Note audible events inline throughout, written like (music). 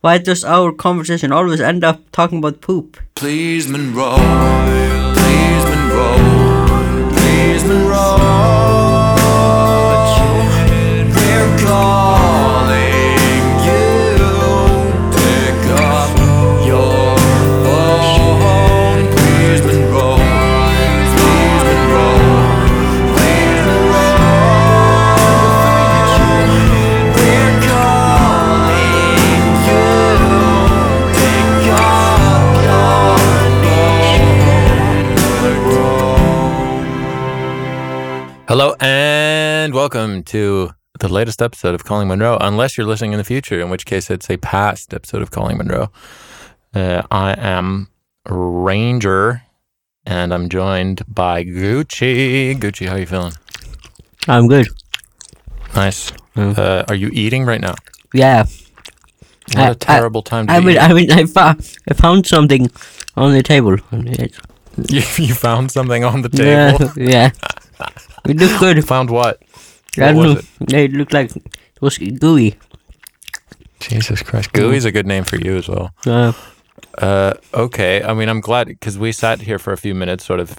Why does our conversation always end up talking about poop? Please, Monroe. Please, Monroe. Please, Monroe. We're calling welcome to the latest episode of Calling Monroe. Unless you're listening in the future, in which case it's a past episode of Calling Monroe. Uh, I am Ranger, and I'm joined by Gucci. Gucci, how are you feeling? I'm good. Nice. Mm. Uh, are you eating right now? Yeah. What I- a terrible time to I be mean. I mean, I found, I found something on the table. (laughs) You, you found something on the Yeah, table. yeah. (laughs) It looked good. Found what? I What don't was know. It looked like it was gooey. Jesus Christ. Gooey's a good name for you as well. Uh, Uh, okay. I mean, I'm glad because we sat here for a few minutes, sort of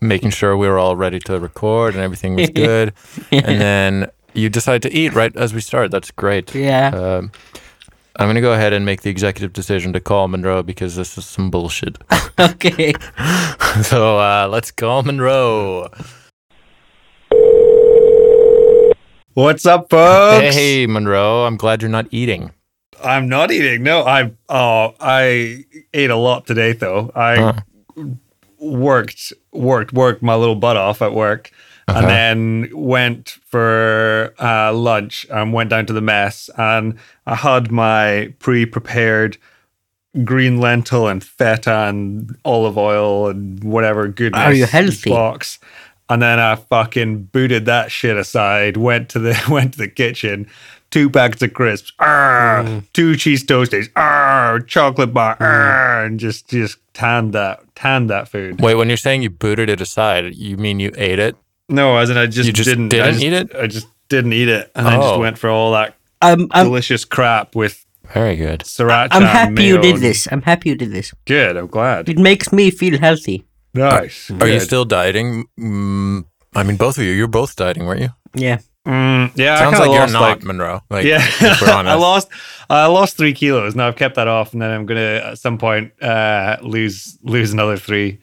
making sure we were all ready to record and everything was (laughs) good. and then you decided to eat right as we start. That's great. yeah. Um, I'm going to go ahead and make the executive decision to call Monroe because this is some bullshit. (laughs) okay. (laughs) so uh, let's call Monroe. What's up, folks? Hey, Monroe. I'm glad you're not eating. I'm not eating. No, I oh I ate a lot today though. I Huh. worked, worked, worked my little butt off at work, Uh-huh. and then went for uh, lunch and went down to the mess, and I had my pre-prepared green lentil and feta and olive oil and whatever goodness Are you healthy? box. And then I fucking booted that shit aside. Went to the (laughs) went to the kitchen. Two packets of crisps, arr, Mm. two cheese toasties, arr, chocolate bar, arr, and just just tanned that tanned that food. Wait, when you're saying you booted it aside, you mean you ate it? No, as in I just, You just didn't, I didn't just- eat it? I just didn't eat it, and I just Oh. went for all that I'm, I'm, delicious crap with Very good. sriracha. I'm and happy you did this. I'm happy you did this. Good, I'm glad. It makes me feel healthy. Nice. Are you still dieting? Mm, I mean, both of you. You're both dieting, weren't you? Yeah. Mm, yeah, Sounds kinda like you're not, like- Monroe. Like, yeah, if we're (laughs) honest. I lost. I lost three kilos. Now I've kept that off, and then I'm gonna at some point uh, lose lose another three.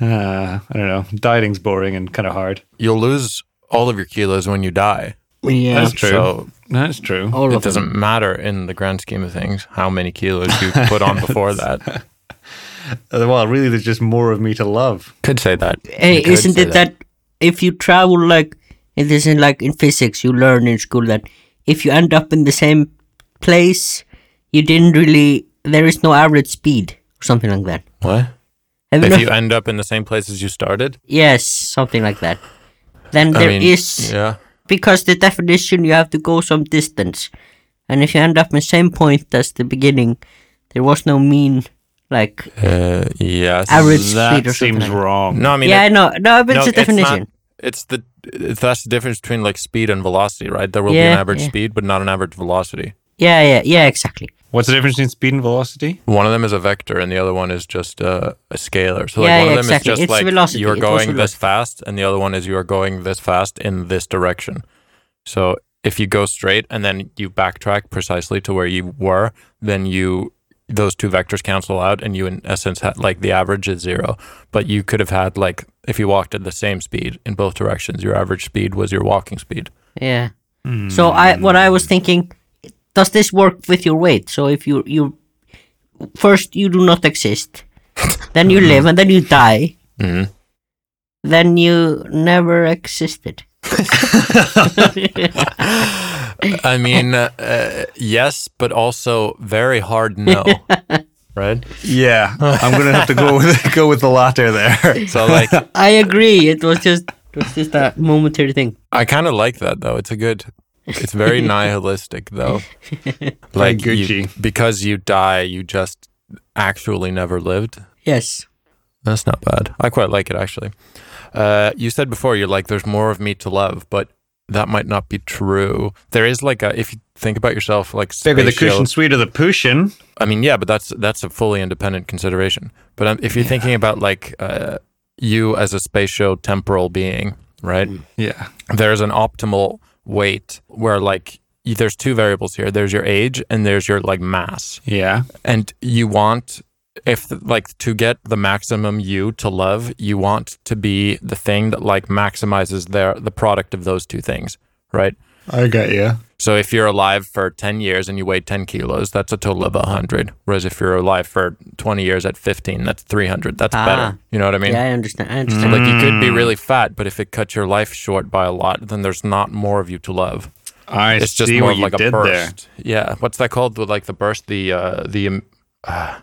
Uh, I don't know. Dieting's boring and kind of hard. You'll lose all of your kilos when you die. Yeah. That's true. So That's true. All it of them. doesn't matter in the grand scheme of things how many kilos you (laughs) put on before that. Uh, Well, really, there's just more of me to love. Could say that. Hey, you isn't it that. if you travel like it isn't like in physics you learn in school that if you end up in the same place you didn't really there is no average speed or something like that. What? Have If know- you end up in the same place as you started? yes, something like that. Then there I is yeah. because the definition you have to go some distance, and if you end up in the same point as the beginning, there was no mean like Uh, yes. Average speed or something seems like wrong. No, I mean, yeah, it- I know. No, but no, it's a definition. Not, it's the it's, that's the difference between like speed and velocity, right? There will be an average yeah. speed, but not an average velocity. Yeah, yeah, yeah, exactly. What's the difference between speed and velocity? One of them is a vector, and the other one is just uh, a scalar. So like Yeah, one yeah, of them exactly. is just It's like velocity. you're It going this fast, and the other one is you are going this fast in this direction. So if you go straight and then you backtrack precisely to where you were, then you those two vectors cancel out, and you in essence had like the average is zero. But you could have had like if you walked at the same speed in both directions, your average speed was your walking speed. Yeah. So I what I was thinking, does this work with your weight? So if you you first you do not exist, (laughs) then you live and then you die, Mhm. then you never existed. (laughs) (laughs) I mean, uh, uh, yes, but also very hard no. (laughs) right? Yeah, I'm gonna have to go with (laughs) go with the latter there. So like (laughs) I agree. It was just it was just a momentary thing. I kind of like that though. It's a good. It's very nihilistic though. Like you, because you die, you just actually never lived. Yes. That's not bad. I quite like it actually. Uh, you said before you're like, there's more of me to love, but that might not be true. There is like a if you think about yourself like Maybe the spatial- cushion sweeter the pushing. I mean, yeah, but that's that's a fully independent consideration. But um, if you're thinking about like uh, you as a spatio-temporal being, right? Yeah. There's an optimal weight where like there's two variables here. There's your age and there's your like mass. Yeah. And you want if like to get the maximum you to love, you want to be the thing that like maximizes their the product of those two things, right? I get you. So if you're alive for 10 years and you weigh 10 kilos, that's a total of 100. Whereas if you're alive for 20 years at 15, that's 300. That's Ah. better. You know what I mean? yeah, I understand. I So understand. like you could Mm. be really fat, but if it cuts your life short by a lot, then there's not more of you to love. I It's just see more what of you like a did there. burst. Yeah. What's that called? With like the burst, the uh the uh,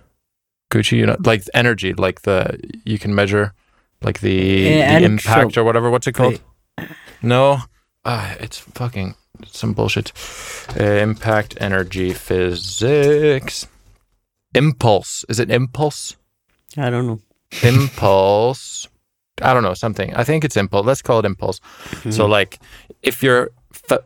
Gucci, you know, like energy, like the you can measure like the, the impact or whatever. What's it called? No, uh, it's fucking some bullshit. Uh, impact energy physics. Impulse. Is it impulse? I don't know. impulse i don't know something i think it's impulse let's call it impulse so like if you're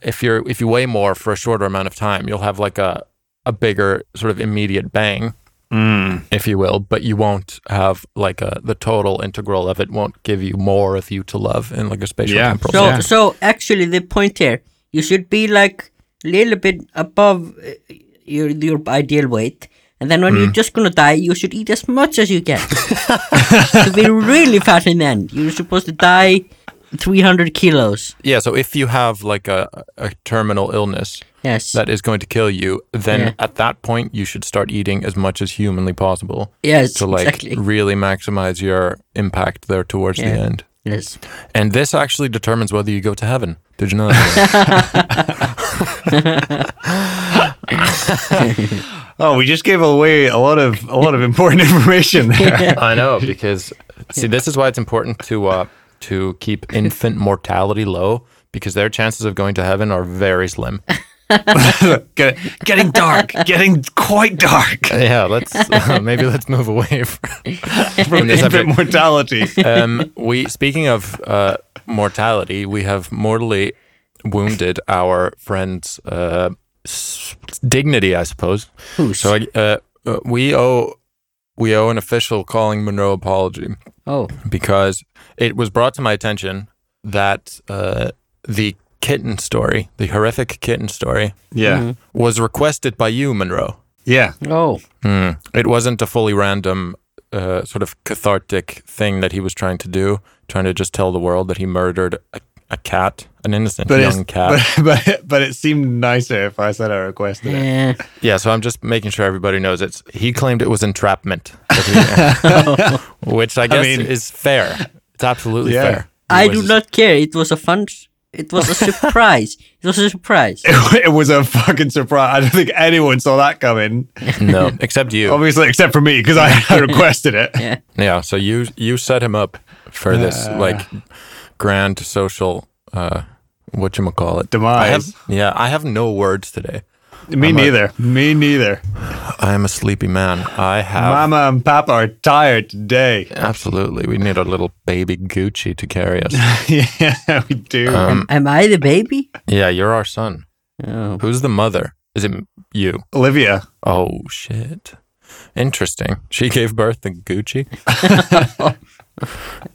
if you're if you weigh more for a shorter amount of time you'll have like a a bigger sort of immediate bang Mm. if you will but you won't have like a the total integral of it won't give you more of you to love in like a spatial Yeah. temporal So, Yeah. so actually, the point here, you should be like a little bit above uh, your your ideal weight, and then when Hmm. you're just gonna die, you should eat as much as you can (laughs) to be really fat in the end. You're supposed to die 300 kilos. yeah so if you have like a, a terminal illness Yes. that is going to kill you then Yeah. at that point you should start eating as much as humanly possible yes. to like exactly. really maximize your impact there towards the end. Yes. And this actually determines whether you go to heaven. Did you know that? (laughs) Oh, we just gave away a lot of a lot of important (laughs) information there. I know because see, this is why it's important to uh, to keep infant mortality low because their chances of going to heaven are very slim. Get, getting dark, getting quite dark Yeah, let's uh, (laughs) maybe let's move away from, (laughs) from this infant subject. mortality. Um, we speaking of uh, mortality, we have mortally wounded our friend's uh, s- dignity, I suppose. Who's? So uh, uh, we owe we owe an official calling Monroe apology oh. because it was brought to my attention that uh, the kitten story, the horrific kitten story, Yeah, was requested by you, Monroe. yeah. Oh. Hmm. It wasn't a fully random uh, sort of cathartic thing that he was trying to do, trying to just tell the world that he murdered a, a cat, an innocent But young cat. but, (laughs) but but it seemed nicer if I said I requested it. Yeah. yeah, so I'm just making sure everybody knows it's. He claimed it was entrapment, he- (laughs) which I guess mean- is fair. It's absolutely Yeah. fair. I It do was- not care. It was a fun. (laughs) It was a surprise. it was a surprise. It, was a fucking surprise. I don't think anyone saw that coming. (laughs) No, except you. Obviously, except for me because I, I requested it. Yeah. Yeah, so you you set him up for this like grand social uh what you call it Demise. I have, yeah, I have no words today. Me I'm a- neither. Me neither. I am a sleepy man. I have Mama and Papa are tired today. absolutely. We need a little baby Gucci to carry us. (laughs) yeah, we do. Um, Am I the baby? yeah, you're our son. Oh. Who's the mother? Is it you? Olivia. Oh shit. Interesting. She gave birth to Gucci. (laughs)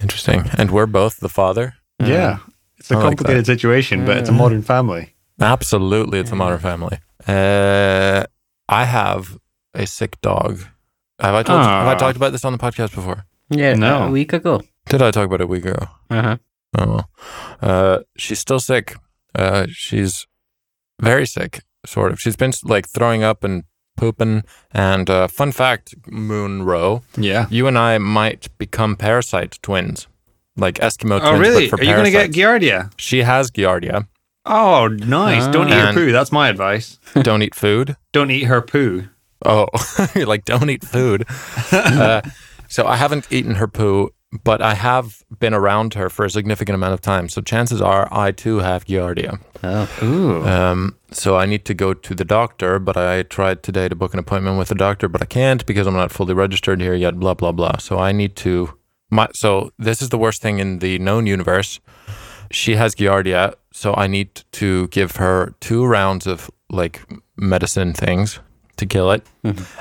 Interesting. And we're both the father. Yeah. It's a I like complicated situation, but it's a modern family. Absolutely, it's a modern family. Uh, I have a sick dog. Have I told? Have I Ah. talked about this on the podcast before? Yeah. No. A week ago. Did I talk about it a week ago? Uh huh. Oh, uh, she's still sick. Uh, she's very sick, sort of. She's been like throwing up and pooping. And uh, fun fact, Moonrow, Yeah. you and I might become parasite twins, like Eskimo twins. Oh, really? But Are for you going to get parasites. Giardia? She has Giardia. Oh, nice. Don't eat her And- poo. That's my advice. Don't eat food. (laughs) Don't eat her poo. Oh, (laughs) you're like, don't eat food. (laughs) uh, so I haven't eaten her poo, but I have been around her for a significant amount of time. So chances are I too have Giardia. Oh. Ooh. Um, so I need to go to the doctor, but I tried today to book an appointment with the doctor, but I can't because I'm not fully registered here yet, blah, blah, blah. So I need to. My, so this is the worst thing in the known universe. She has Giardia. So I need to give her two rounds of like medicine things to kill it.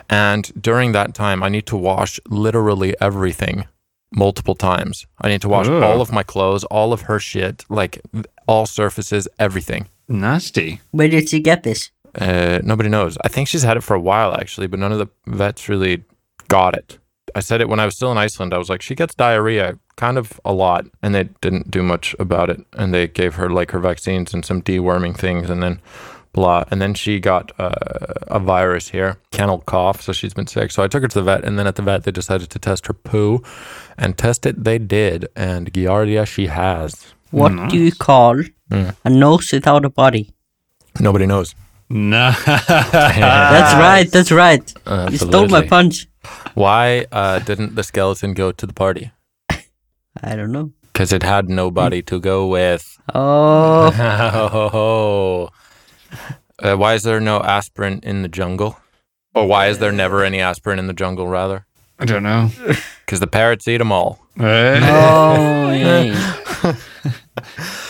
And during that time, I need to wash literally everything multiple times. I need to wash Ugh. all of my clothes, all of her shit, like all surfaces, everything. Nasty. Where did she get this? Uh, nobody knows. I think she's had it for a while actually, but none of the vets really got it. I said it when I was still in Iceland. I was like, she gets diarrhea kind of a lot, and they didn't do much about it. And they gave her like her vaccines and some deworming things, and then blah. And then she got uh, a virus here, kennel cough. So she's been sick. So I took her to the vet, and then at the vet they decided to test her poo, and test it they did, and Giardia she has. What do you call a nose without a body? Nobody knows. Nah. (laughs) That's (laughs) right, that's right. You stole my punch. Why uh, didn't the skeleton go to the party? I don't know. Because it had nobody to go with. Oh, (laughs) Oh. Uh, why is there no aspirin in the jungle? Or why is there never any aspirin in the jungle, rather? I don't know. (laughs) Because the parrots eat them all. Eh? oh, (laughs) yeah.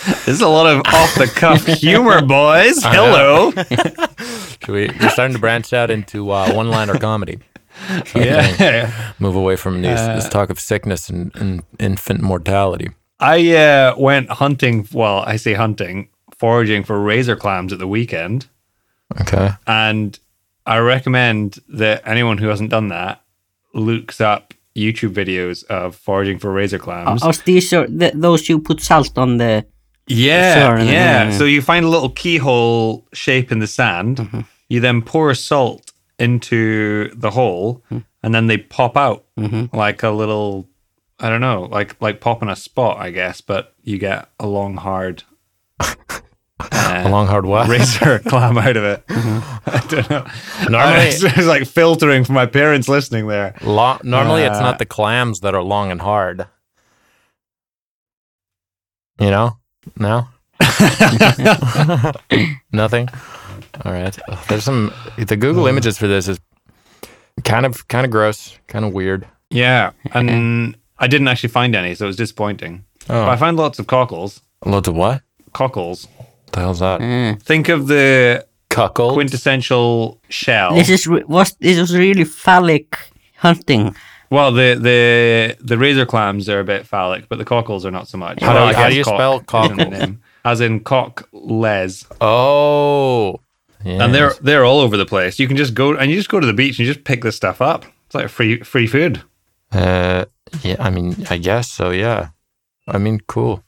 This is a lot of off the cuff humor, boys. Hello. Should we, we're starting to branch out into uh, one liner comedy. (laughs) Yeah. Move away from these, this talk of sickness and, and infant mortality. I uh, went hunting. Well, I say hunting, foraging for razor clams at the weekend. Okay. And I recommend that anyone who hasn't done that looks up YouTube videos of foraging for razor clams. Are these are th- those you put salt on the? Yeah, Sure, yeah. yeah, yeah. So you find a little keyhole shape in the sand. Mm-hmm. You then pour salt into the hole, Mm-hmm. and then they pop out like a little. I don't know, like like popping a spot, I guess. But you get a long, hard. (laughs) uh, A long hard what? razor (laughs) clam out of it. (laughs) I don't know. Normally- it's, it's like filtering for my parents listening there. Lo- normally, it's Uh, not the clams that are long and hard. You know? No? Nothing? All right. Ugh, There's some. The Google images for this is kind of kind of gross, kind of weird. Yeah, (laughs) and I didn't actually find any, so it was disappointing. But I Oh, found lots of cockles. loads of what? Cockles. What the hell's that? Mm. Think of the Cuckold. quintessential shell. This is re- was this was really phallic hunting. well, the the the razor clams are a bit phallic, but the cockles are not so much. How do- Well, I how do you cock spell is in the cockle? (laughs) name. As in cock les, Oh. And they're they're all over the place. You can just go and you just go to the beach and you just pick this stuff up. It's like free free food. Uh, yeah. I mean, I guess so. Yeah. I mean, cool.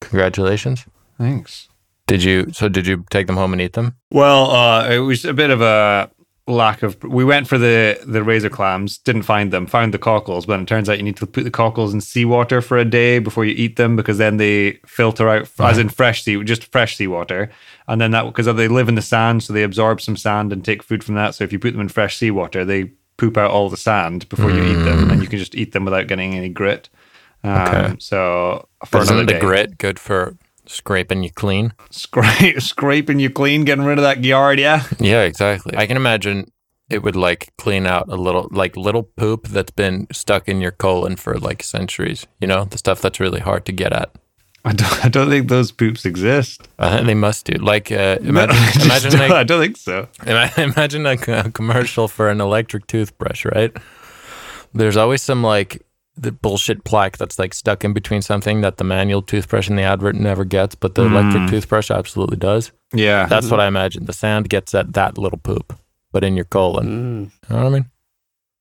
Congratulations. Thanks. Did you? So did you take them home and eat them? Well, uh, it was a bit of a lack of. We went for the the razor clams, didn't find them. Found the cockles, but it turns out you need to put the cockles in seawater for a day before you eat them because then they filter out, as in fresh sea, just fresh seawater, and then that because they live in the sand, so they absorb some sand and take food from that. So if you put them in fresh seawater, they poop out all the sand before you eat them, and you can just eat them without getting any grit. Um, Okay. So for another Isn't the day, grit good for scraping you clean? scrape, (laughs) scraping you clean, getting rid of that giardia. Yeah, Yeah, exactly. I can imagine it would like clean out a little, like little poop that's been stuck in your colon for like centuries. You know, the stuff that's really hard to get at. I don't, I don't think those poops exist. Uh, they must do. Like, uh, (laughs) imagine, (laughs) I imagine, don't- I don't think so. ima- imagine a, a commercial for an electric toothbrush, right? There's always some like the bullshit plaque that's like stuck in between something that the manual toothbrush in the advert never gets, but the electric toothbrush absolutely does. Yeah. That's what I imagine. The sand gets at that little poop, but in your colon. You know what I mean?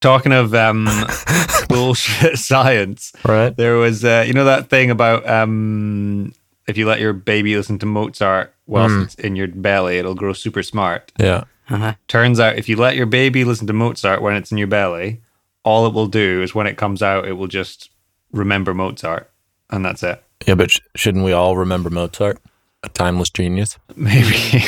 Talking of um, (laughs) bullshit (laughs) science, Right. there was, uh, you know, that thing about um, if you let your baby listen to Mozart whilst Hmm. it's in your belly, it'll grow super smart. Yeah. Uh-huh. Turns out if you let your baby listen to Mozart when it's in your belly, all it will do is when it comes out, it will just remember Mozart. And that's it. Yeah, but sh- shouldn't we all remember Mozart? A timeless genius. (laughs) Maybe.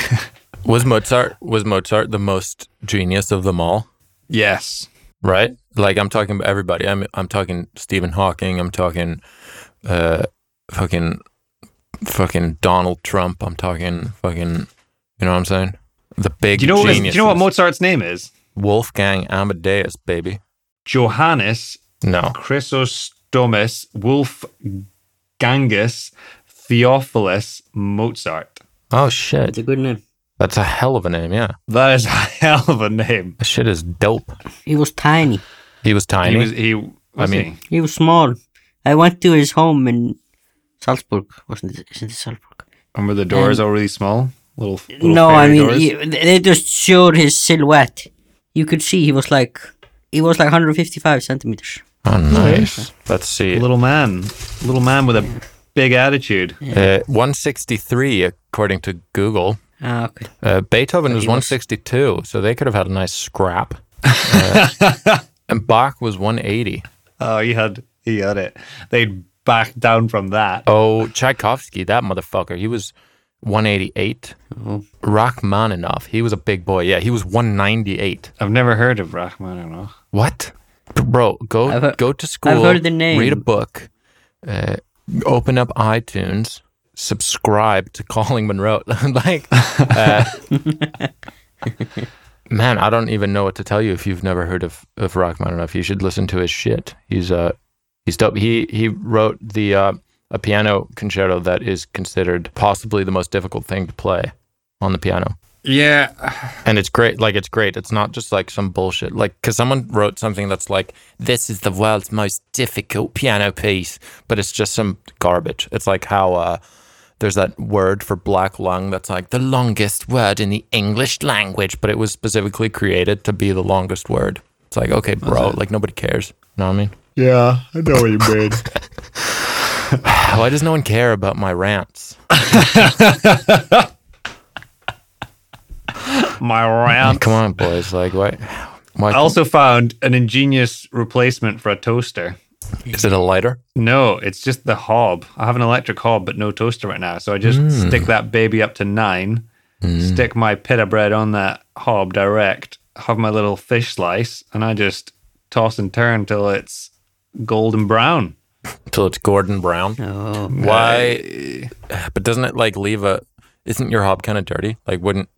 Was Mozart was Mozart the most genius of them all? yes. Right? Like I'm talking about everybody. I'm I'm talking Stephen Hawking. I'm talking uh fucking fucking Donald Trump. I'm talking fucking you know what I'm saying? The big Do you know, what, do you know what Mozart's name is? Wolfgang Amadeus, baby. Johannes No. Chrysostomus Wolf Gangus Theophilus Mozart. Oh shit. It's a good name. That's a hell of a name, yeah. That is a (laughs) hell of a name. That shit is dope. He was tiny. He was tiny. He was he. Was I mean- he? He was small. I went to his home in Salzburg. Wasn't it? Isn't it Salzburg? And were the doors all really small? Little. little no, I mean he, they just showed his silhouette. You could see he was like he was like 155 centimeters. oh, nice. Let's see. little man, little man with a big attitude. Uh, 163, according to Google. Ah, okay. Uh, Beethoven was he was- 162, so they could have had a nice scrap. (laughs) Uh, and Bach was 180. Oh, he had he had it. They'd back down from that. Oh, Tchaikovsky, that motherfucker, he was 188. Oh. Rachmaninoff, he was a big boy. Yeah, he was 198. I've never heard of Rachmaninoff. What? Bro, go I've go to school. heard the name. Read a book. Uh, open up iTunes. Subscribe to Calling Monroe. (laughs) like, uh, (laughs) man, I don't even know what to tell you if you've never heard of of Rachmaninoff. You should listen to his shit. He's uh he's dope. He he wrote the uh, a piano concerto that is considered possibly the most difficult thing to play on the piano Yeah, and it's great like it's great. It's not just like some bullshit. Like because someone wrote something that's like this is the world's most difficult piano piece but it's just some garbage. It's like how uh there's that word for black lung that's like the longest word in the english language but it was specifically created to be the longest word. It's like okay bro like nobody cares. You know what i mean? Yeah, I know what you mean. (laughs) (laughs) why does no one care about my rants (laughs) My rant. come on boys like what? why I also found an ingenious replacement for a toaster. is it a lighter No, it's just the hob. I have an electric hob, but no toaster right now. So I just hmm. stick that baby up to nine, hmm. stick my pita bread on that hob direct, have my little fish slice, and I just toss and turn till it's golden brown. Till it's gordon brown Oh, Why? But doesn't it like leave a? Isn't your hob kind of dirty? Like, wouldn't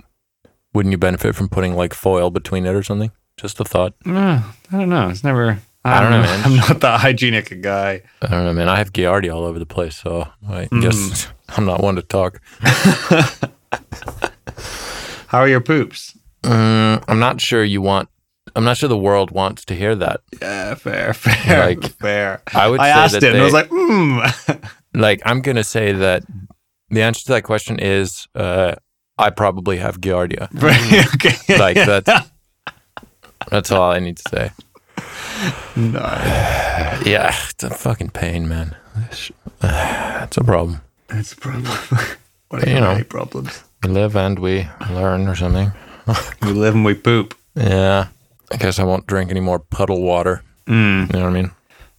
wouldn't you benefit from putting like foil between it or something? Just a thought. Uh, I don't know. It's never. I don't know, man. I'm not that hygienic a guy. I don't know, man. I have Giardi all over the place, so I guess (laughs) I'm not one to talk. (laughs) How are your poops? Mm, I'm not sure you want. I'm not sure the world wants to hear that. Yeah, fair, (laughs) fair, Like, fair. I would I say asked that him, and I was like, mm. Like, I'm gonna say that the answer to that question is uh, I probably have Giardia. (laughs) (laughs) okay. Like that's (laughs) that's all I need to say. no. Yeah, it's a fucking pain, man. It's a problem. It's a problem. what are You know. problems? We live and we learn or something. We live and we poop. Yeah. I guess I won't drink any more puddle water. Mm. You know what I mean?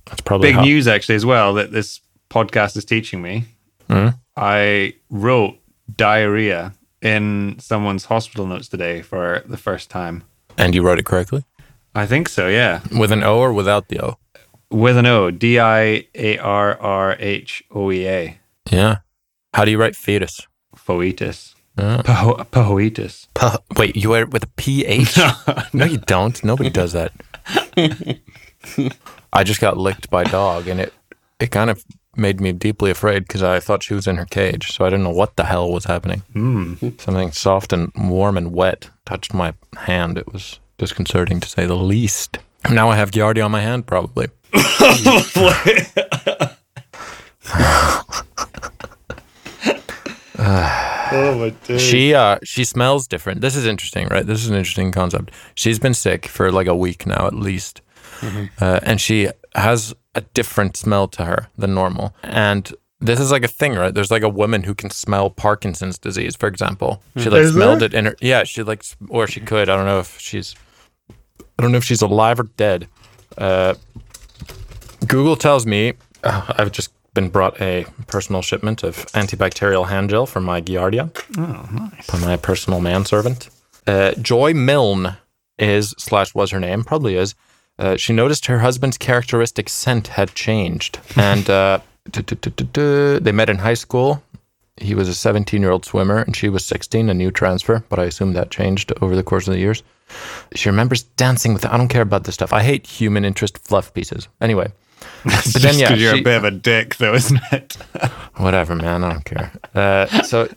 That's probably Big how- news, actually, as well, that this podcast is teaching me. Mhm. I wrote diarrhea in someone's hospital notes today for the first time. And you wrote it correctly? I think so, yeah. With an O or without the O? With an O, D I A R R H O E A. Yeah. How do you write fetus? Foetus. Uh, Po- Poetus. pu- wait, you write it with a PH? (laughs) no, you don't. Nobody does that. (laughs) I just got licked by a dog and it, it kind of made me deeply afraid because I thought she was in her cage. So I didn't know what the hell was happening. Mm. Something soft and warm and wet touched my hand. It was disconcerting to say the least. Now I have Giardi on my hand, probably. (laughs) Oh my dude. (sighs) She uh she smells different. This is interesting, right? This is an interesting concept. She's been sick for like a week now at least, uh, and she has a different smell to her than normal. And this is like a thing, right? There's like a woman who can smell Parkinson's disease, for example. She like Is smelled there? it in her. Yeah, she like, or she could. I don't know if she's. I don't know if she's alive or dead. Uh, Google tells me uh, I've just been brought a personal shipment of antibacterial hand gel from my Giardia Oh, nice. by my personal manservant. Uh, Joy Milne is slash was her name, probably is. Uh, she noticed her husband's characteristic scent had changed, and uh, (laughs) they met in high school. He was a 17 year old swimmer, and she was 16, a new transfer, but I assume that changed over the course of the years. She remembers dancing with. I don't care about this stuff. I hate human interest fluff pieces. Anyway, (laughs) But then, yeah, you're she- a bit of a dick, though, isn't it? (laughs) Whatever, man. I don't care. Uh, so,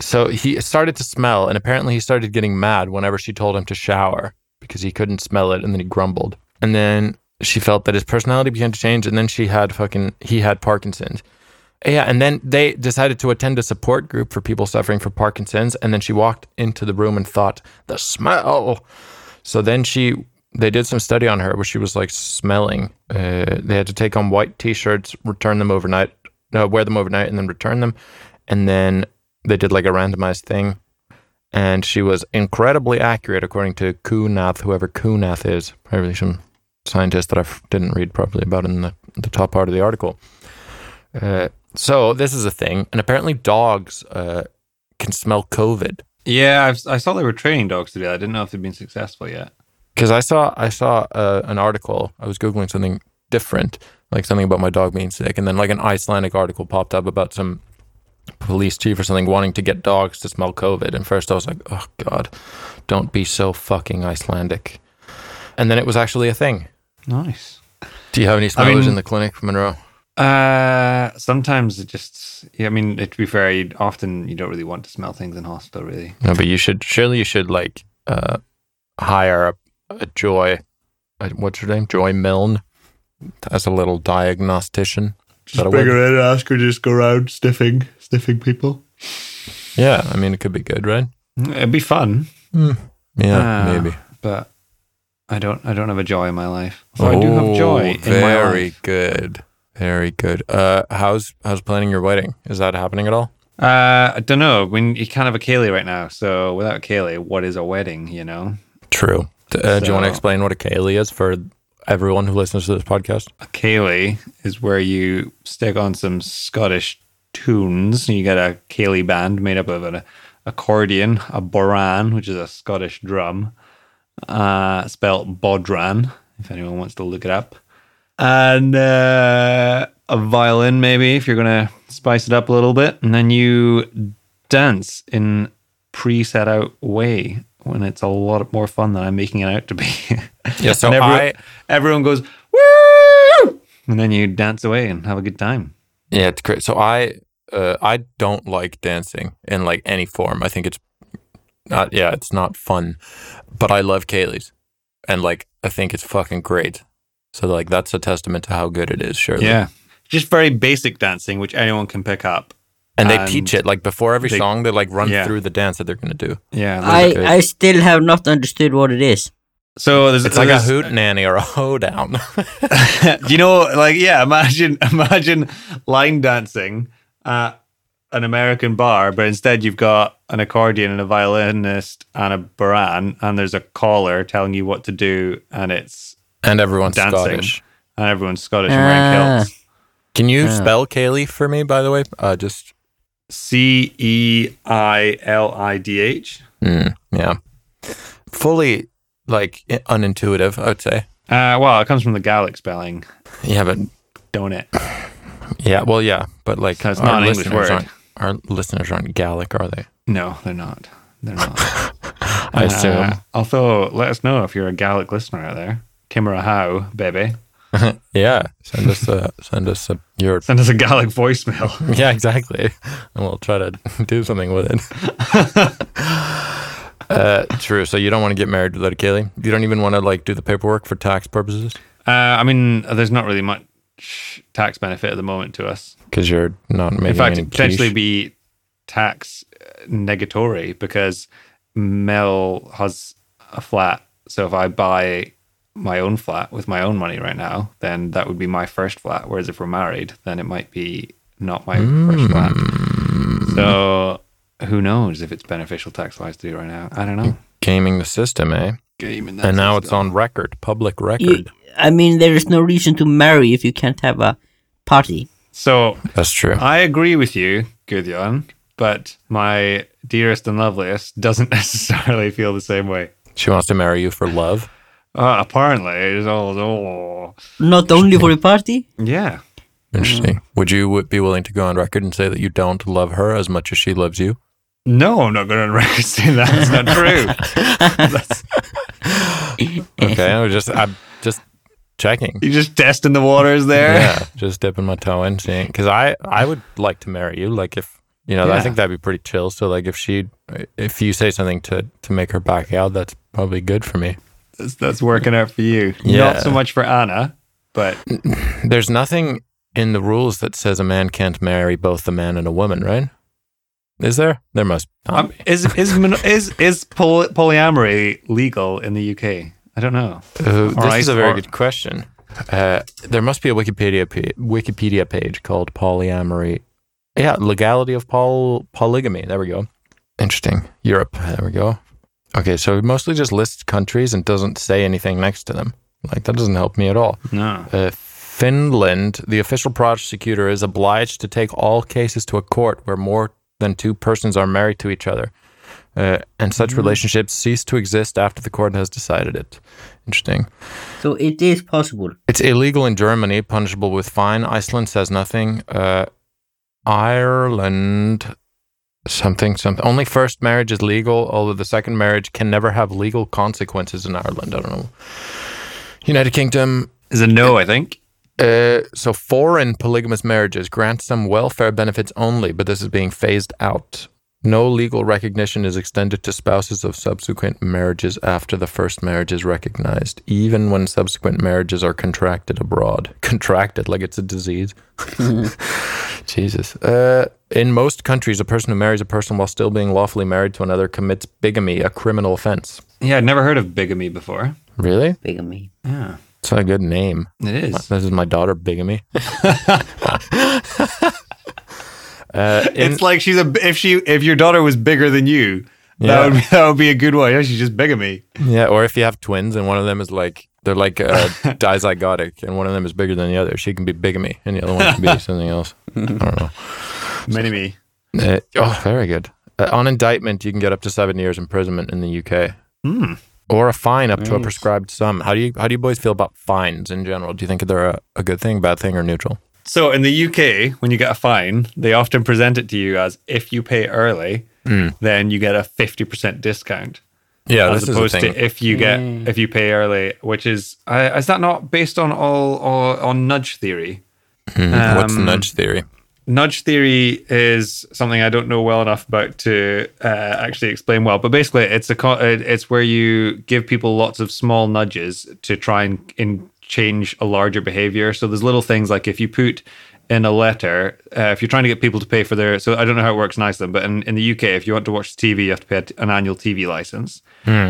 so he started to smell, and apparently he started getting mad whenever she told him to shower because he couldn't smell it, and then he grumbled. And then she felt that his personality began to change, and then she had fucking he had Parkinson's. Yeah, and then they decided to attend a support group for people suffering from Parkinson's, and then she walked into the room and thought the smell. So then she they did some study on her where she was like smelling. Uh, they had to take on white t-shirts, return them overnight, no, wear them overnight, and then return them. And then they did like a randomized thing, and she was incredibly accurate according to Kunath, whoever Kunath is, probably some scientist that I f- didn't read properly about in the, the top part of the article. Uh, so this is a thing, and apparently dogs uh, can smell COVID. Yeah, I've, I saw they were training dogs today. I didn't know if they'd been successful yet. because I saw I saw uh, an article. I was googling something different, like something about my dog being sick, and then like an Icelandic article popped up about some police chief or something wanting to get dogs to smell COVID. And first I was like, oh god, don't be so fucking Icelandic. And then it was actually a thing. Nice. Do you have any smellers mean- in the clinic, Monroe? Uh, sometimes it just, yeah, I mean, to be fair, you often you don't really want to smell things in hospital, really. No, but you should surely you should like uh, hire a, a Joy. A, what's her name? Joy Milne as a little diagnostician. Is that a word? in and ask her to just go around sniffing, sniffing people. Yeah, I mean it could be good, right? It'd be fun. Yeah, Ah, maybe. But I don't, I don't have a joy in my life. Oh, I do have joy in my very life. good, very good. Uh, how's how's planning your wedding? Is that happening at all? Uh, I don't know. When you can't have a ceilidh right now, so without ceilidh, what is a wedding? You know, True. D- Uh, do you want to explain what a ceilidh is for everyone who listens to this podcast? a ceilidh is where you stick on some Scottish tunes. You get a ceilidh band made up of an accordion, a bodhrán, which is a Scottish drum, uh, spelt bodhrán, if anyone wants to look it up, and uh, a violin, maybe, if you're going to spice it up a little bit. And then you dance in pre-set out way when it's a lot more fun than I'm making it out to be. Yeah, (laughs) so And everyone, I everyone goes woo, and then you dance away and have a good time. Yeah, it's great. So I uh, I don't like dancing in like any form. I think it's not yeah, it's not fun. But I love ceilidh's, and like I think it's fucking great. So like that's a testament to how good it is. Surely. Yeah, just very basic dancing, which anyone can pick up. And they And teach it like before every they- song. They like run yeah. through the dance that they're gonna do. Yeah, I. I still have not understood what it is. So there's It's like a hoot nanny or a hoedown. Do (laughs) (laughs) you know, like yeah, imagine (laughs) imagine line dancing at an American bar, but instead you've got an accordion and a violinist and a bodhrán, and there's a caller telling you what to do, and it's and everyone's dancing, Scottish. and everyone's Scottish and wearing Ah. kilts. Can you Yeah. spell ceilidh for me, by the way? Uh, just C E I L I D H. mm, yeah, fully like unintuitive. I would say. Uh, well, it comes from the Gaelic spelling, Yeah, but don't it? yeah, well, yeah, but like So it's our not an English listeners word. aren't our listeners aren't Gaelic, are they? No, they're not. They're not. (laughs) I assume. Uh, although, let us know if you're a Gaelic listener out there. Kimura how, baby. (laughs) yeah, send us a send us a your Send us a Gaelic voicemail. (laughs) yeah exactly, and we'll try to do something with it. Uh, true. So you don't want to get married without a ceilidh. You don't even want to like do the paperwork for tax purposes Uh, I mean, there's not really much tax benefit at the moment to us. because you're not making In fact, any it'd potentially quiche. be tax uh, negatory because Mel has a flat. So if I buy my own flat with my own money right now, then that would be my first flat. Whereas if we're married, then it might be not my first flat. So who knows if it's beneficial tax wise to do right now? I don't know. gaming the system, eh? Game in and now it's on record, public You, record. I mean, there is no reason to marry if you can't have a party. So That's true. I agree with you, Gudjon, but my dearest and loveliest doesn't (laughs) necessarily feel the same way. She wants to marry you for love. Uh, apparently, it's all, oh, Not only for a party. yeah. Interesting. Would you be willing to go on record and say that you don't love her as much as she loves you? No, I'm not going to record say that. That's not true. That's- (laughs) Okay, I was just I'm just checking. You just testing the waters there. Yeah, just dipping my toe in, seeing because I I would like to marry you. Like if you know, I think that'd be pretty chill. So like if she, if you say something to to make her back out, that's probably good for me. That's, that's working out for you. Yeah. Not so much for Anna, but There's nothing in the rules that says a man can't marry both a man and a woman, right? Is there? There must. Um, is is (laughs) is is poly- polyamory legal in the UK? I don't know. Uh, this is a very or- good question. Uh, there must be a Wikipedia Wikipedia page called polyamory. Yeah, legality of poly- polygamy. There we go. Interesting. Europe. There we go. Okay, so it mostly just lists countries and doesn't say anything next to them. Like that doesn't help me at all. No. Uh, Finland, the official prosecutor is obliged to take all cases to a court where more than two persons are married to each other. Uh, and such relationships cease to exist after the court has decided it. Interesting. So it is possible. It's illegal in Germany, punishable with fine. Iceland says nothing. Uh, Ireland, something, something. Only first marriage is legal, although the second marriage can never have legal consequences in Ireland. I don't know. United Kingdom, Is a no, I think. Uh, so foreign polygamous marriages grant some welfare benefits only, but this is being phased out. No legal recognition is extended to spouses of subsequent marriages after the first marriage is recognized, even when subsequent marriages are contracted abroad. (laughs) Contracted like it's a disease. (laughs) Jesus. Uh, in most countries, a person who marries a person while still being lawfully married to another commits bigamy, a criminal offense. Yeah, I'd never heard of bigamy before. Really? Bigamy. Yeah, It's a good name. it is. This is my daughter, Bigamy. (laughs) uh, in- it's like she's a if she if your daughter was bigger than you, Yeah. that would be, that would be a good one. Yeah, she's just bigamy. yeah, or if you have twins and one of them is like they're like uh, (laughs) dizygotic and one of them is bigger than the other, she can be bigamy and the other one can be (laughs) something else. I don't know. Mini me. Uh, oh, very good. Uh, on indictment, you can get up to seven years imprisonment in the UK, Hmm. Or a fine up to a prescribed sum. How do you how do you boys feel about fines in general? Do you think they're a, a good thing, bad thing, or neutral? So in the UK, when you get a fine, they often present it to you as if you pay early, then you get a fifty percent discount. Yeah, as this is opposed thing. to if you get if you pay early, which is uh, is that not based on all, all on nudge theory? Hmm, What's the um, nudge theory? Nudge theory is something I don't know well enough about to uh, actually explain well. But basically, it's a co- it's where you give people lots of small nudges to try and in change a larger behavior. So there's little things like if you put in a letter, uh, if you're trying to get people to pay for their, so I don't know how it works in Iceland, but in, in the UK, if you want to watch TV, you have to pay an annual TV license.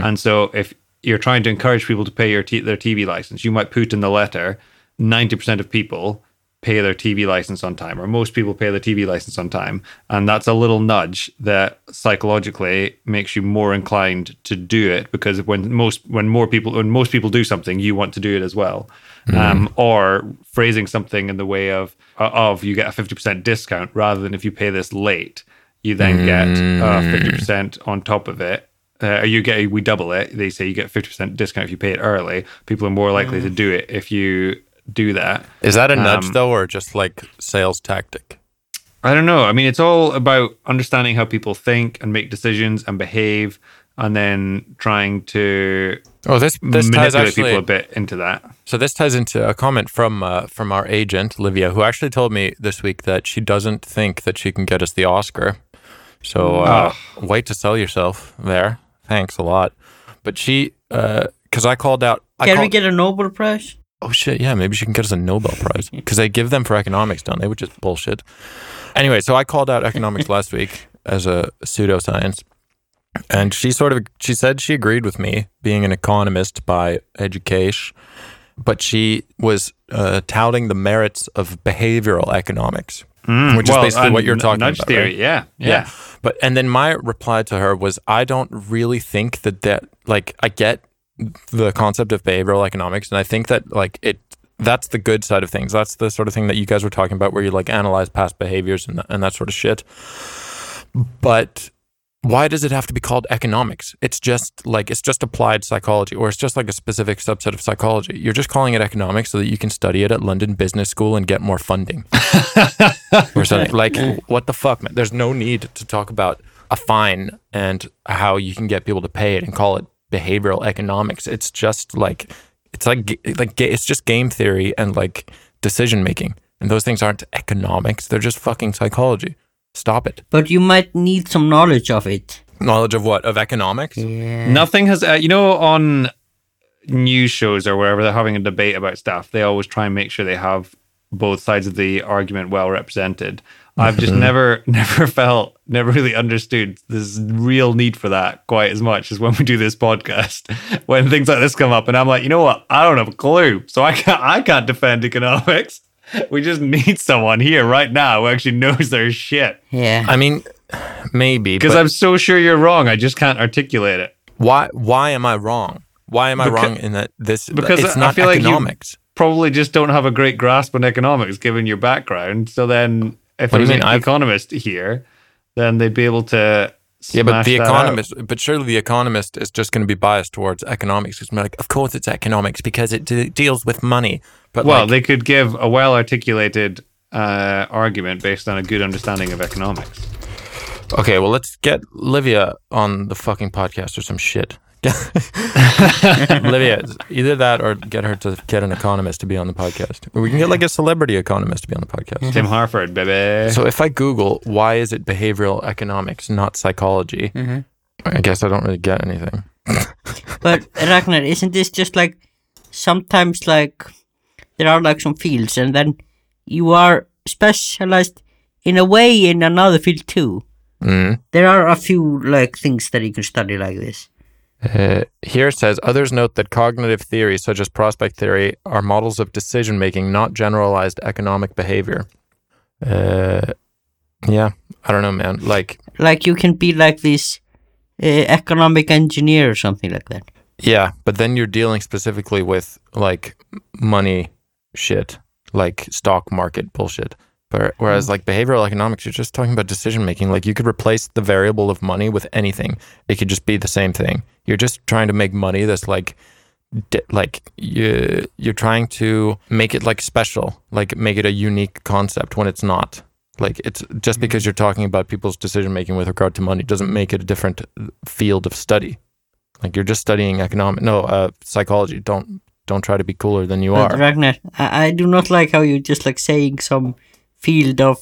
And so if you're trying to encourage people to pay your t- their TV license, you might put in the letter 90% of people pay their TV license on time, or most people pay their TV license on time. And that's a little nudge that psychologically makes you more inclined to do it because when most when more people when most people do something, you want to do it as well. Um, or phrasing something in the way of of you get a fifty percent discount rather than if you pay this late, you then get uh, fifty percent on top of it. Uh, you get we double it. They say you get fifty percent discount if you pay it early. People are more likely to do it if you do that. Is that a nudge um, though, or just like sales tactic? I don't know. I mean, it's all about understanding how people think and make decisions and behave, and then trying to Oh, this this ties manipulate actually. people a bit into that. So this ties into a comment from uh, from our agent Livia, who actually told me this week that she doesn't think that she can get us the Oscar. So uh, wait to sell yourself there. Thanks a lot. But she, because I called out. I Can we get a Nobel Prize? Oh shit! Yeah, maybe she can get us a Nobel Prize (laughs) because they give them for economics, don't they? Which is bullshit. Anyway, so I called out economics (laughs) last week as a pseudoscience, and she sort of she said she agreed with me being an economist by education, but she was uh, touting the merits of behavioral economics, which is Well, basically and what you're talking nudge about. theory. right? Yeah, yeah. Yeah. But and then my reply to her was I don't really think that that like I get the concept of behavioral economics and I think that like it that's the good side of things. That's the sort of thing that you guys were talking about where you like analyze past behaviors and, and that sort of shit. But why does it have to be called economics? It's just like it's just applied psychology or it's just like a specific subset of psychology. You're just calling it economics so that you can study it at London Business School and get more funding (laughs) or something. Like, what the fuck, man? There's no need to talk about a fine and how you can get people to pay it and call it behavioral economics. It's just like it's like like it's just game theory and like decision making, and those things aren't economics. They're just fucking psychology. Stop it. But you might need some knowledge of it. Knowledge of what? Of economics? Yeah. Nothing has, uh, you know, on news shows or wherever they're having a debate about stuff, they always try and make sure they have both sides of the argument well represented. I've just mm-hmm. never, (laughs) never felt, never really understood this real need for that quite as much as when we do this podcast. (laughs) When things like this come up, and I'm like, you know what? I don't have a clue, so I can't, I can't defend economics. (laughs) We just need someone here right now who actually knows their shit. Yeah. I mean, maybe Because I'm so sure you're wrong. I just can't articulate it. why? Why am I wrong? Why am I Becau- wrong in that this? because it's I not feel like you- economics. probably just don't have a great grasp on economics given your background. So then, if What there's mean? an I've- economist here, then they'd be able to. Yeah, but the that economist, but surely the economist is just going to be biased towards economics. It's like, of course, it's economics because it de- deals with money. But. Well, like, they could give a well articulated uh, argument based on a good understanding of economics. okay, well, let's get Livia on the fucking podcast or some shit. (laughs) Livia, either that or get her to get an economist to be on the podcast. Or we can get like a celebrity economist to be on the podcast. Tim Harford, baby. So if I Google why is it behavioral economics, not psychology, I guess I don't really get anything. (laughs) But Ragnar, isn't this just like sometimes like there are like some fields and then you are specialized in a way in another field too. Mm. There are a few like things that you can study like this. Uh, here it says others note that cognitive theories such as prospect theory are models of decision making, not generalized economic behavior. Uh, yeah, I don't know, man. Like, Like you can be like this uh, economic engineer or something like that. yeah, but then you're dealing specifically with like money shit, like stock market bullshit. But whereas mm. like behavioral economics, you're just talking about decision making. Like you could replace the variable of money with anything. It could just be the same thing. You're just trying to make money that's like like you you're trying to make it like special, like make it a unique concept when it's not. Like it's just mm-hmm. because you're talking about people's decision making with regard to money doesn't make it a different uh, field of study. Like you're just studying economic, no, uh, psychology. Don't don't try to be cooler than you But are. Ragnar, I, I do not like how you're just like saying some field of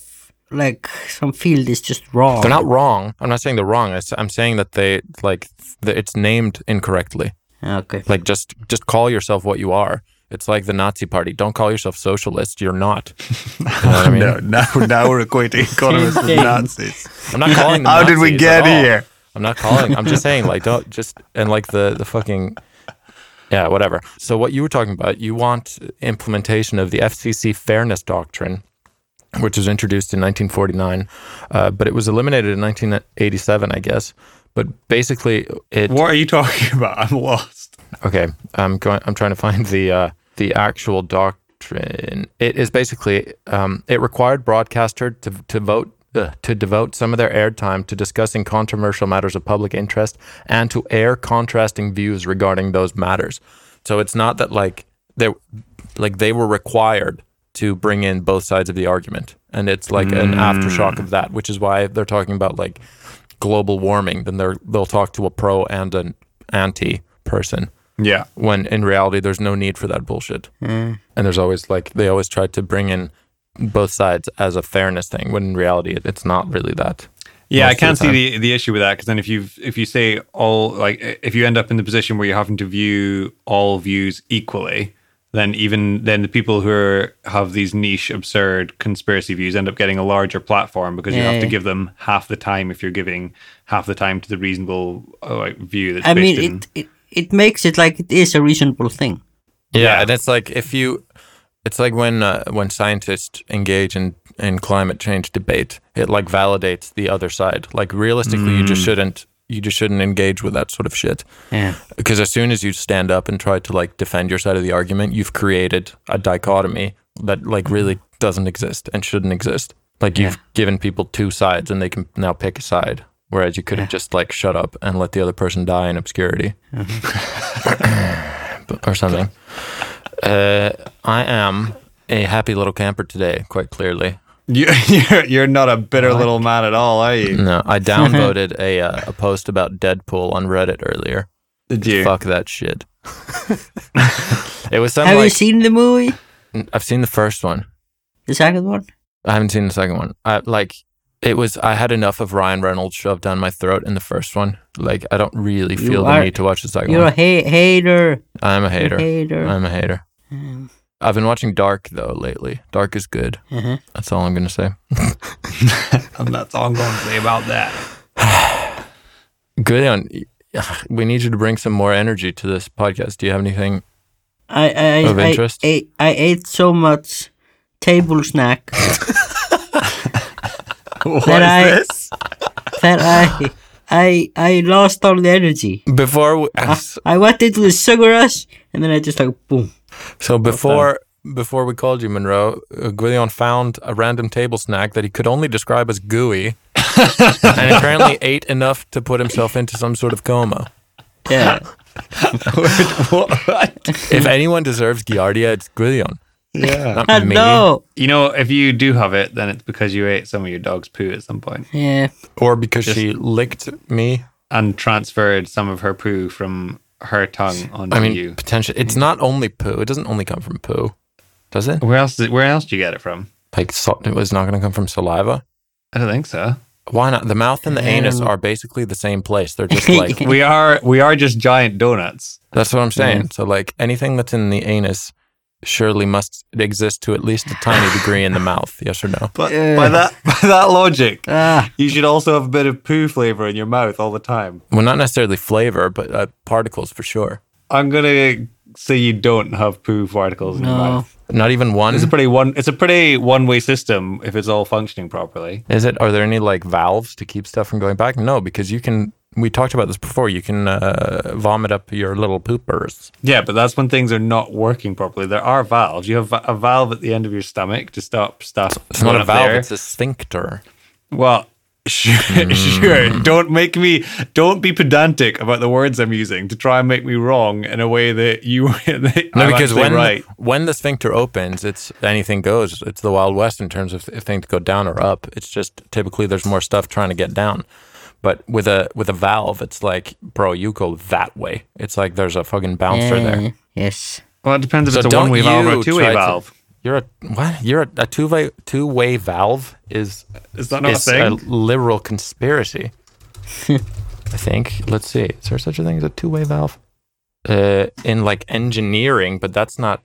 like some field is just wrong. They're not wrong. I'm not saying they're wrong. I'm saying that they like that it's named incorrectly. Okay. Like just just call yourself what you are. It's like the Nazi Party. Don't call yourself socialist. You're not. (laughs) You know I mean? no, now, now we're equating (laughs) economists with thing. Nazis. I'm not calling (laughs) them How did we get here? I'm not calling. I'm just saying like don't just and like the the fucking yeah whatever. So what you were talking about, you want implementation of the FCC fairness doctrine, which was introduced in 1949, uh, but it was eliminated in 1987, I guess. But basically, it What are you talking (laughs) about? I'm lost. Okay, I'm going. I'm trying to find the uh, the actual doctrine. It is basically um, it required broadcaster to to vote uh, to devote some of their airtime to discussing controversial matters of public interest and to air contrasting views regarding those matters. So it's not that like they like they were required to bring in both sides of the argument, and it's like an aftershock of that, which is why they're talking about like global warming. Then they're they'll talk to a pro and an anti person. Yeah. when in reality there's no need for that bullshit. Hmm. And there's always like they always try to bring in both sides as a fairness thing when in reality it's not really that. Yeah, I can't the see the, the issue with that because then if you if you say all like if you end up in the position where you're having to view all views equally, then even then the people who are, have these niche absurd conspiracy views end up getting a larger platform because you have to Yeah. give them half the time if you're giving half the time to the reasonable uh, view that's I based mean, in. it, it it makes it like it is a reasonable thing. yeah, Yeah. and it's like if you it's like when uh, when scientists engage in in climate change debate it like validates the other side like realistically you just shouldn't you just shouldn't engage with that sort of shit. Yeah. because as soon as you stand up and try to like defend your side of the argument you've created a dichotomy that like really doesn't exist and shouldn't exist. Like you've given people two sides and they can now pick a side whereas you could have just like shut up and let the other person die in obscurity. But- (coughs) or something. Uh, i am a happy little camper today quite clearly (laughs) you're you're not a bitter little man at all, are you? no i (laughs) downvoted a, uh, a post about deadpool on reddit earlier Did you? Fuck that shit. (laughs) It was something Have you seen the movie? I've seen the first one. The second one? I haven't seen the second one. I like it was I had enough of Ryan Reynolds shoved down my throat in the first one. Like I don't really You feel the are- need to watch the second You're a ha- hater. I'm a You're hater. hater. I'm a hater. Um, I've been watching Dark though lately. Dark is good. uh-huh. That's all I'm gonna say. That's (laughs) all I'm going to say about that. (sighs) Good on. (sighs) We need you to bring some more energy to this podcast. Do you have anything? I I Of I, interest? I, I ate so much table snack (laughs) What That is I- this? that I I I lost all the energy. Before, we, I went into the sugar rush and then I just like boom. So before before we called you Monroe, uh, Guillaume found a random table snack that he could only describe as gooey, (laughs) and apparently ate enough to put himself into some sort of coma. Yeah. (laughs) what? If anyone deserves Giardia, it's Guillaume, Yeah. not me. no. You know, if you do have it, then it's because you ate some of your dog's poo at some point Yeah. Or because she licked me. and transferred some of her poo from her tongue onto I mean, you. potentially. It's not only poo. It doesn't only come from poo, does it? Where else? Where else do you get it from? Like, so, it was not going to come from saliva. I don't think so. Why not? The mouth and the anus are basically the same place. They're just (laughs) like We are we are just giant donuts. that's what I'm saying. So like anything that's in the anus surely must exist to at least a tiny (laughs) degree in the mouth. Yes or no? But Yeah. by that (laughs) by that logic, Ah. you should also have a bit of poo flavor in your mouth all the time. Well, not necessarily flavor, but uh, particles for sure. I'm gonna say you don't have poo particles in your No. mouth. Not even one. It's a pretty one. It's a pretty one way system if it's all functioning properly. Is it? Are there any like valves to keep stuff from going back? No, because you can. We talked about this before. You can uh, vomit up your little poopers. Yeah, but that's when things are not working properly. There are valves. You have a valve at the end of your stomach to stop stuff. It's not a valve. there. It's a sphincter. Well, (laughs) sure, sure. Don't make me. Don't be pedantic about the words I'm using to try and make me wrong in a way that you. (laughs) that No, I'm because when right. when the sphincter opens, it's anything goes. It's the wild west in terms of if things go down or up. It's just typically there's more stuff trying to get down. But with a with a valve, it's like, bro, you go that way. It's like there's a fucking bouncer Yeah. there. Yes. Well, it depends if So it's a one-way valve or a you two-way try to- valve. You're a what? You're a, a two way two way valve is Is that not a is a thing? literal conspiracy. (laughs) I think. Let's see. Is there such a thing as a two way valve? Uh, in like engineering, but that's not.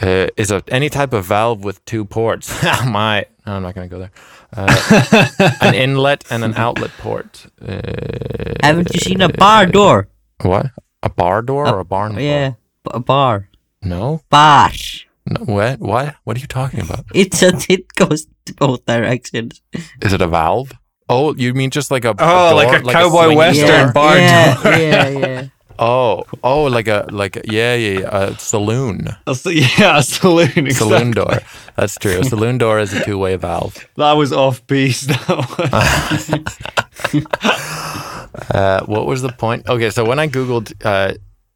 Uh, is a any type of valve with two ports? (laughs) My, no, I'm not going to go there. Uh, an (laughs) inlet and an outlet port. Uh, Haven't you seen a bar door? what? A bar door or a barn? door? Yeah. b- A bar. No. Bar. No. What? What? What are you talking about? (laughs) It's a, it goes both directions. Is it a valve? Oh, you mean just like a Oh, a like door, a cowboy swinging western door? yeah, bar yeah, door. yeah, yeah. Oh, oh, like a like a, yeah, yeah, yeah, a saloon, A yeah, a saloon. Exactly. saloon door. That's true. A saloon door is a two way valve. That was off piece. (laughs) Uh, what was the point? Okay, so when I googled uh,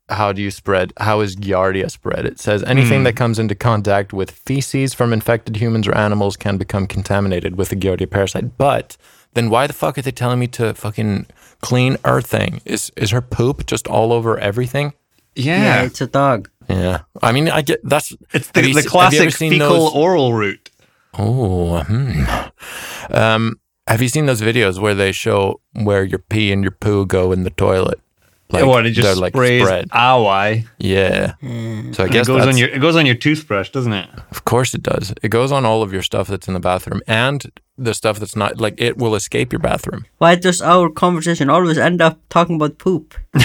how do you spread, how is Giardia spread? It says anything that comes into contact with feces from infected humans or animals can become contaminated with the Giardia parasite. But then why the fuck are they telling me to fucking clean earthing? Is is her poop just all over everything? Yeah, yeah. it's a dog. Yeah, I mean, I get that's It's the, you the se- have you ever classic seen fecal those- oral route. Oh, hmm. Um, have you seen those videos where they show where your pee and your poo go in the toilet? Like, what, it they're, just sprays spread. owie. Yeah. Mm. So I And guess it goes on your it goes on your toothbrush, doesn't it? of course it does. It goes on all of your stuff that's in the bathroom and the stuff that's not like it will escape your bathroom. Why does our conversation always end up talking about poop? (laughs)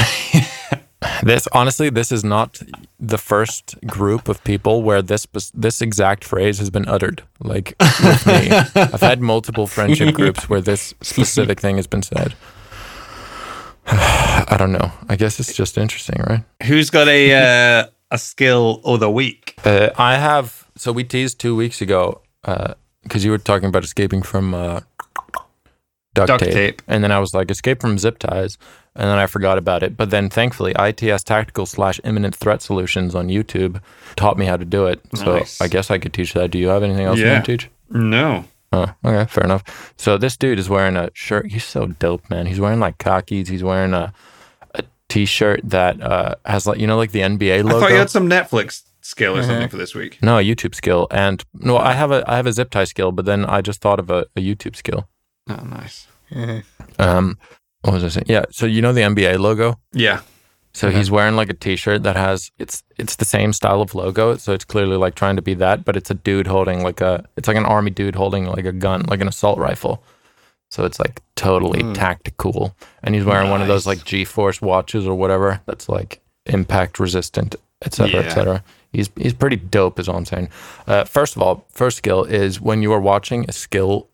This honestly, this is not the first group of people where this this exact phrase has been uttered. Like with me, (laughs) I've had multiple friendship groups where this (laughs) specific thing has been said. (sighs) I don't know. I guess it's just interesting, right? Who's got a uh, (laughs) a skill of the week? Uh, I have. So we teased two weeks ago because you were talking about escaping from uh, duct, Duct tape. tape. and then I was like, escape from zip ties, and then I forgot about it. But then thankfully, ITS Tactical slash Imminent Threat Solutions on YouTube taught me how to do it. So Nice. I guess I could teach that. Do you have anything else you want to teach? No. Oh, okay, fair enough. So this dude is wearing a shirt. He's so dope, man. He's wearing like khakis. He's wearing a, a T-shirt that uh, has like you know like the NBA logo. I thought you had some Netflix skill or something for this week. no, a YouTube skill, and no, I have a I have a zip tie skill, but then I just thought of a, a YouTube skill. Oh, nice. Um, what was I saying? Yeah, so you know the NBA logo. Yeah. So he's wearing like a T-shirt that has it's it's the same style of logo. So it's clearly like trying to be that, but it's a dude holding like a it's like an army dude holding like a gun, like an assault rifle. So it's like totally tactical, and he's wearing one of those like G-force watches or whatever that's like impact resistant, etc., Yeah. etc. He's he's pretty dope, is all I'm saying. Uh, first of all, first skill is when you are watching a skill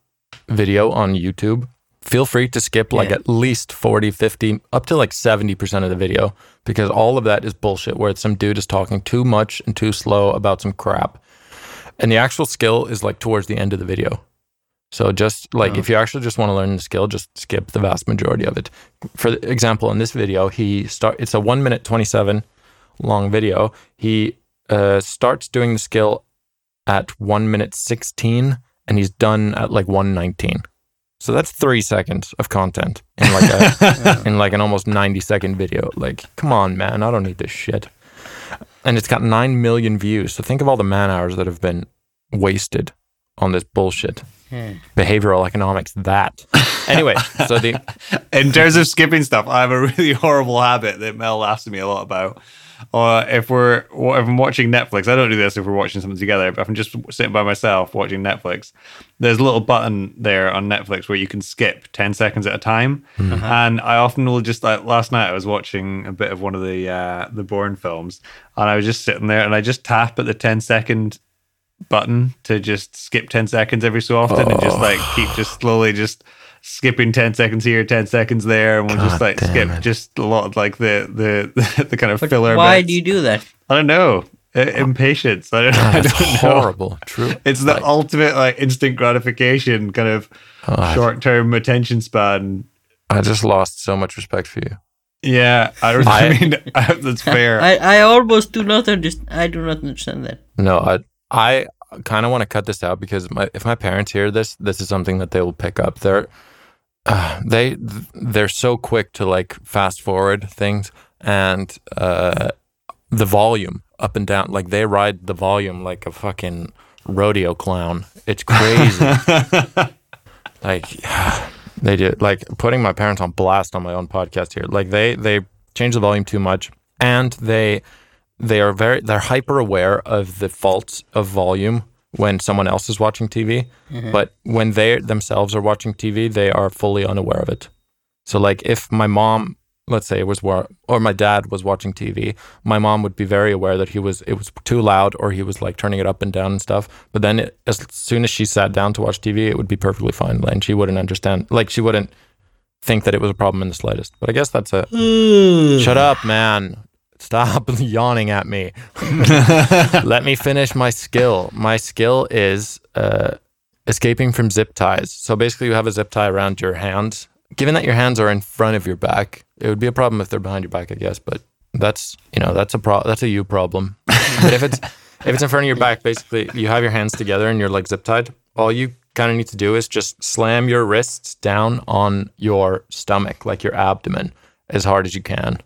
video on YouTube, feel free to skip like Yeah. at least 40, 50, up to like 70% of the video because all of that is bullshit where some dude is talking too much and too slow about some crap. And the actual skill is like towards the end of the video. So just like if you actually just want to learn the skill, just skip the vast majority of it. For example, in this video, he start it's a 1 minute 27 long video. He uh, starts doing the skill at 1 minute 16 and he's done at like 119. So that's 3 seconds of content in like a (laughs) in like an almost 90 second video. Like come on man, I don't need this shit. And it's got 9 million views. So think of all the man hours that have been wasted on this bullshit. Hmm. Behavioral economics that. (laughs) Anyway, so the In terms of skipping stuff, I have a really horrible habit that Mel laughs at me a lot about. Or if we're if I'm watching Netflix, I don't do this if we're watching something together. But if I'm just sitting by myself watching Netflix, there's a little button there on Netflix where you can skip ten seconds at a time. And I often will just like last night I was watching a bit of one of the uh, the Bourne films, and I was just sitting there and I just tap at the 10 second button to just skip 10 seconds every so often and just like keep just slowly just skipping 10 seconds here 10 seconds there and we'll just like skip it. just a lot of like the the (laughs) the kind of filler Why bits. do you do that? i don't know I- impatience i don't, (laughs) I don't know horrible. True. it's the ultimate like instant gratification kind of God. short-term attention span I just lost so much respect for you. yeah i don't I, (laughs) I- mean that's fair I, I almost do not understand. I do not understand that. No, I I kind of want to cut this out because my, if my parents hear this, this is something that they will pick up. They're uh, (sighs) they they're so quick to like fast forward things and uh, the volume up and down. Like they ride the volume like a fucking rodeo clown. It's crazy. (laughs) like (sighs) they do like putting my parents on blast on my own podcast here. Like they they change the volume too much and they they are very they're hyper aware of the faults of volume when someone else is watching TV, mm-hmm. but when they themselves are watching TV, they are fully unaware of it. So like if my mom, let's say, was wa- or my dad was watching TV, my mom would be very aware that he was it was too loud or he was like turning it up and down and stuff. But then it, as soon as she sat down to watch TV, it would be perfectly fine, and she wouldn't understand. Like she wouldn't think that it was a problem in the slightest. But I guess that's a hmm. shut up, man. Stop (laughs) yawning at me. (laughs) Let me finish my skill. My skill is uh, escaping from zip ties. So basically, you have a zip tie around your hands. Given that your hands are in front of your back, it would be a problem if they're behind your back, I guess. But that's you know that's a pro- that's a you problem. but if it's if it's in front of your back, basically you have your hands together and you're like zip tied. All you kind of need to do is just slam your wrists down on your stomach, like your abdomen, as hard as you can.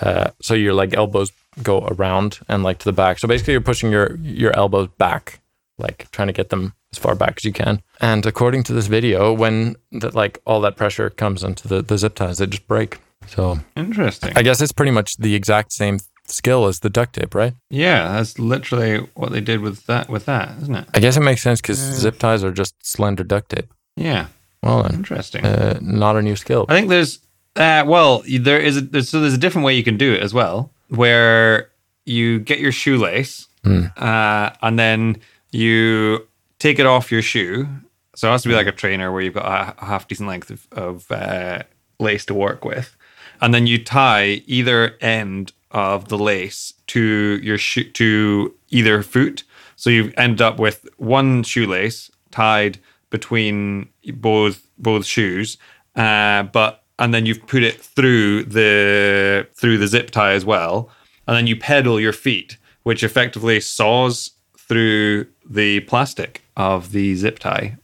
Uh, so your like elbows go around and like to the back. So basically, you're pushing your your elbows back, like trying to get them as far back as you can. And according to this video, when that like all that pressure comes into the the zip ties, they just break. So interesting I guess it's pretty much the exact same skill as the duct tape, right? yeah that's literally what they did with that with that isn't it I guess it makes sense because zip ties are just slender duct tape. yeah Well interesting uh, not a new skill. I think there's uh, well, there is a, there's, so there's a different way you can do it as well, where you get your shoelace uh, and then you take it off your shoe. So it has to be like a trainer where you've got a, a half decent length of, of uh, lace to work with, and then you tie either end of the lace to your shoe to either foot. So you end up with one shoelace tied between both both shoes, uh, but and then you've put it through the through the zip tie as well, and then you pedal your feet, which effectively saws through the plastic of the zip tie.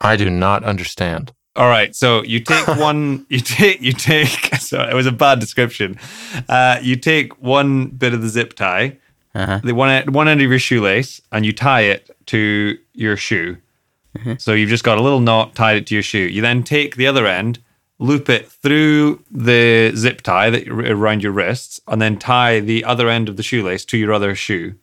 I do not understand. All right, so you take (laughs) one. You take. You take. (laughs) So it was a bad description. Uh, you take one bit of the zip tie, Uh-huh. the one one end of your shoelace, and you tie it to your shoe. So you've just got a little knot tied it to your shoe. You then take the other end, loop it through the zip tie that around your wrists, and then tie the other end of the shoelace to your other shoe.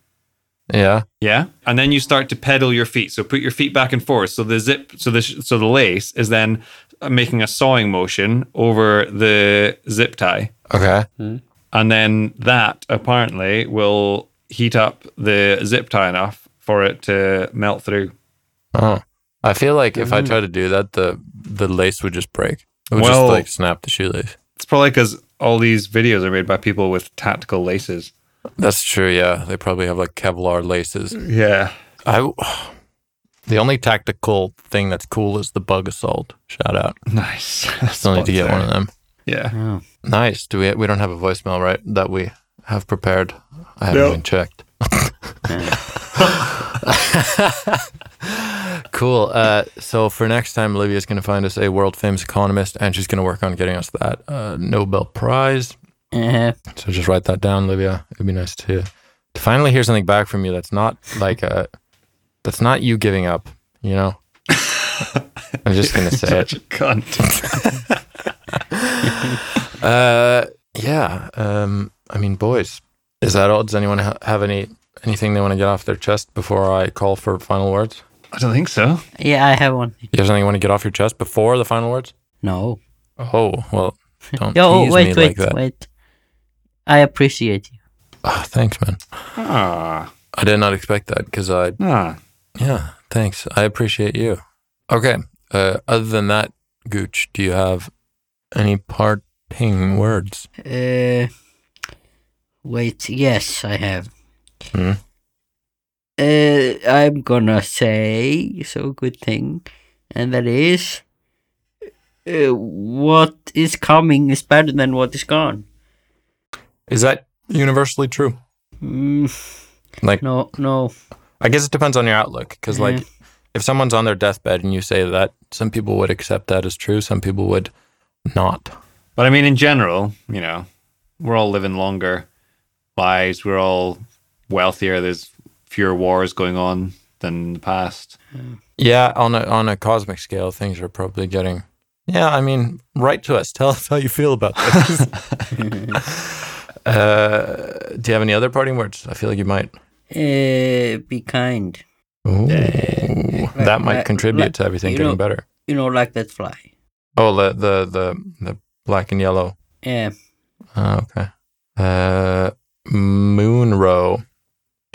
Yeah. Yeah, and then you start to pedal your feet. So put your feet back and forth. So the zip, so the so the lace is then uh, making a sawing motion over the zip tie, Okay. Hmm. and then that apparently will heat up the zip tie enough for it to melt through. Oh. I feel like if I hmm. try to do that, the the lace would just break. It would Well- just like snap the shoelace. It's probably because all these videos are made by people with tactical laces. That's true. Yeah, they probably have like Kevlar laces. Yeah, I. (sighs) The only tactical thing that's cool is the Bug-A-Salt. Shout out. nice. (laughs) Still need to get one of them. Yeah. Oh. Nice. Do we? We don't have a voicemail, right? That we have prepared. I haven't No. even checked. (laughs) (laughs) cool. Uh, so for next time, Olivia's going to find us a world famous economist, and she's going to work on getting us that uh, Nobel Prize. Uh, So just write that down, Olivia. It'd be nice to to finally hear something back from you. That's not like a, that's not you giving up. You know. (laughs) I'm just gonna say it. A cunt. (laughs) Uh, yeah. Um, I mean, boys, is that all? Does anyone ha- have any anything they want to get off their chest before I call for final words? I don't think so. yeah, I have one. You have something you want to get off your chest before the final words? No. Oh well, don't (laughs) Yo, tease wait, me wait, like that. wait. I appreciate you. Ah, thanks, man. Ah, I did not expect that because I ah. Yeah, thanks. I appreciate you. Okay. Uh, other than that, Gooch, do you have any parting words? Uh, wait, yes, I have. Hmm. Uh, I'm gonna say so good thing, and that is, uh, what is coming is better than what is gone. Is that universally true? Mm, Like, no, no. I guess it depends on your outlook. Because, like, Yeah. if someone's on their deathbed and you say that, some people would accept that as true, some people would not. But I mean, in general, you know, we're all living longer lives. We're all wealthier. There's fewer wars going on than in the past. Yeah, on a on a cosmic scale, things are probably getting. Yeah, I mean, write to us. (laughs) Tell us how you feel about this. (laughs) uh, do you have any other parting words? I feel like you might. Uh, be kind. Ooh, that might like- contribute like, to everything getting know- better. You know, like that fly. Oh, the the the, the black and yellow. Yeah. Oh, okay. Uh, Monroe.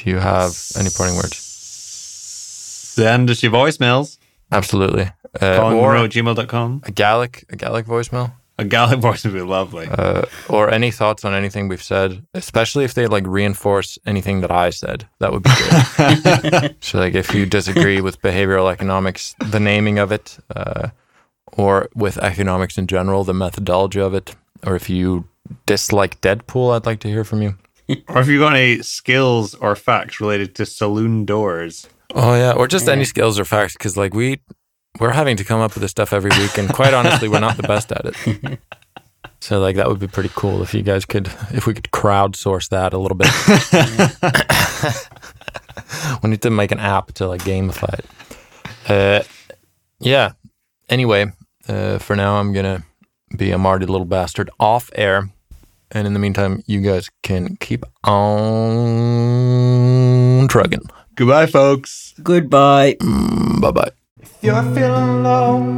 Do you have any parting words? Send us your voicemails. Absolutely. Uh, or gmail.com. a Gaelic, a Gaelic voicemail. A Gaelic voice would be lovely. uh, or any thoughts on anything we've said, especially if they like reinforce anything that I said. That would be good. (laughs) so, like, if you disagree with behavioral economics, the naming of it, uh, or with economics in general, the methodology of it, or if you dislike Deadpool, I'd like to hear from you. Or if you've got any skills or facts related to saloon doors. Oh yeah, or just any skills or facts, because like we we're having to come up with this stuff every week, and quite honestly, we're not the best at it. (laughs) So like that would be pretty cool if you guys could, if we could crowdsource that a little bit. (laughs) (coughs) we need to make an app to like gamify it. Uh, yeah. Anyway, uh, for now, I'm gonna be a Marty little bastard off air, and in the meantime, you guys can keep on trugging. Goodbye, folks. Goodbye. Mm, bye bye. If you're feeling low, in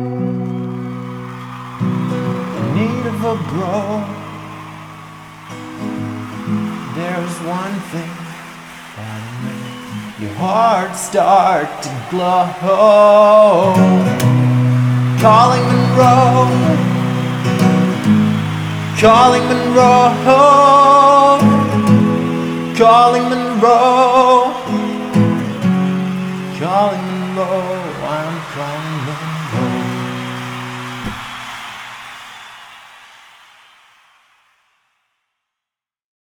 need of a bro, there's one thing that'll make your heart start to glow. Calling Monroe, calling Monroe, calling Monroe. Calling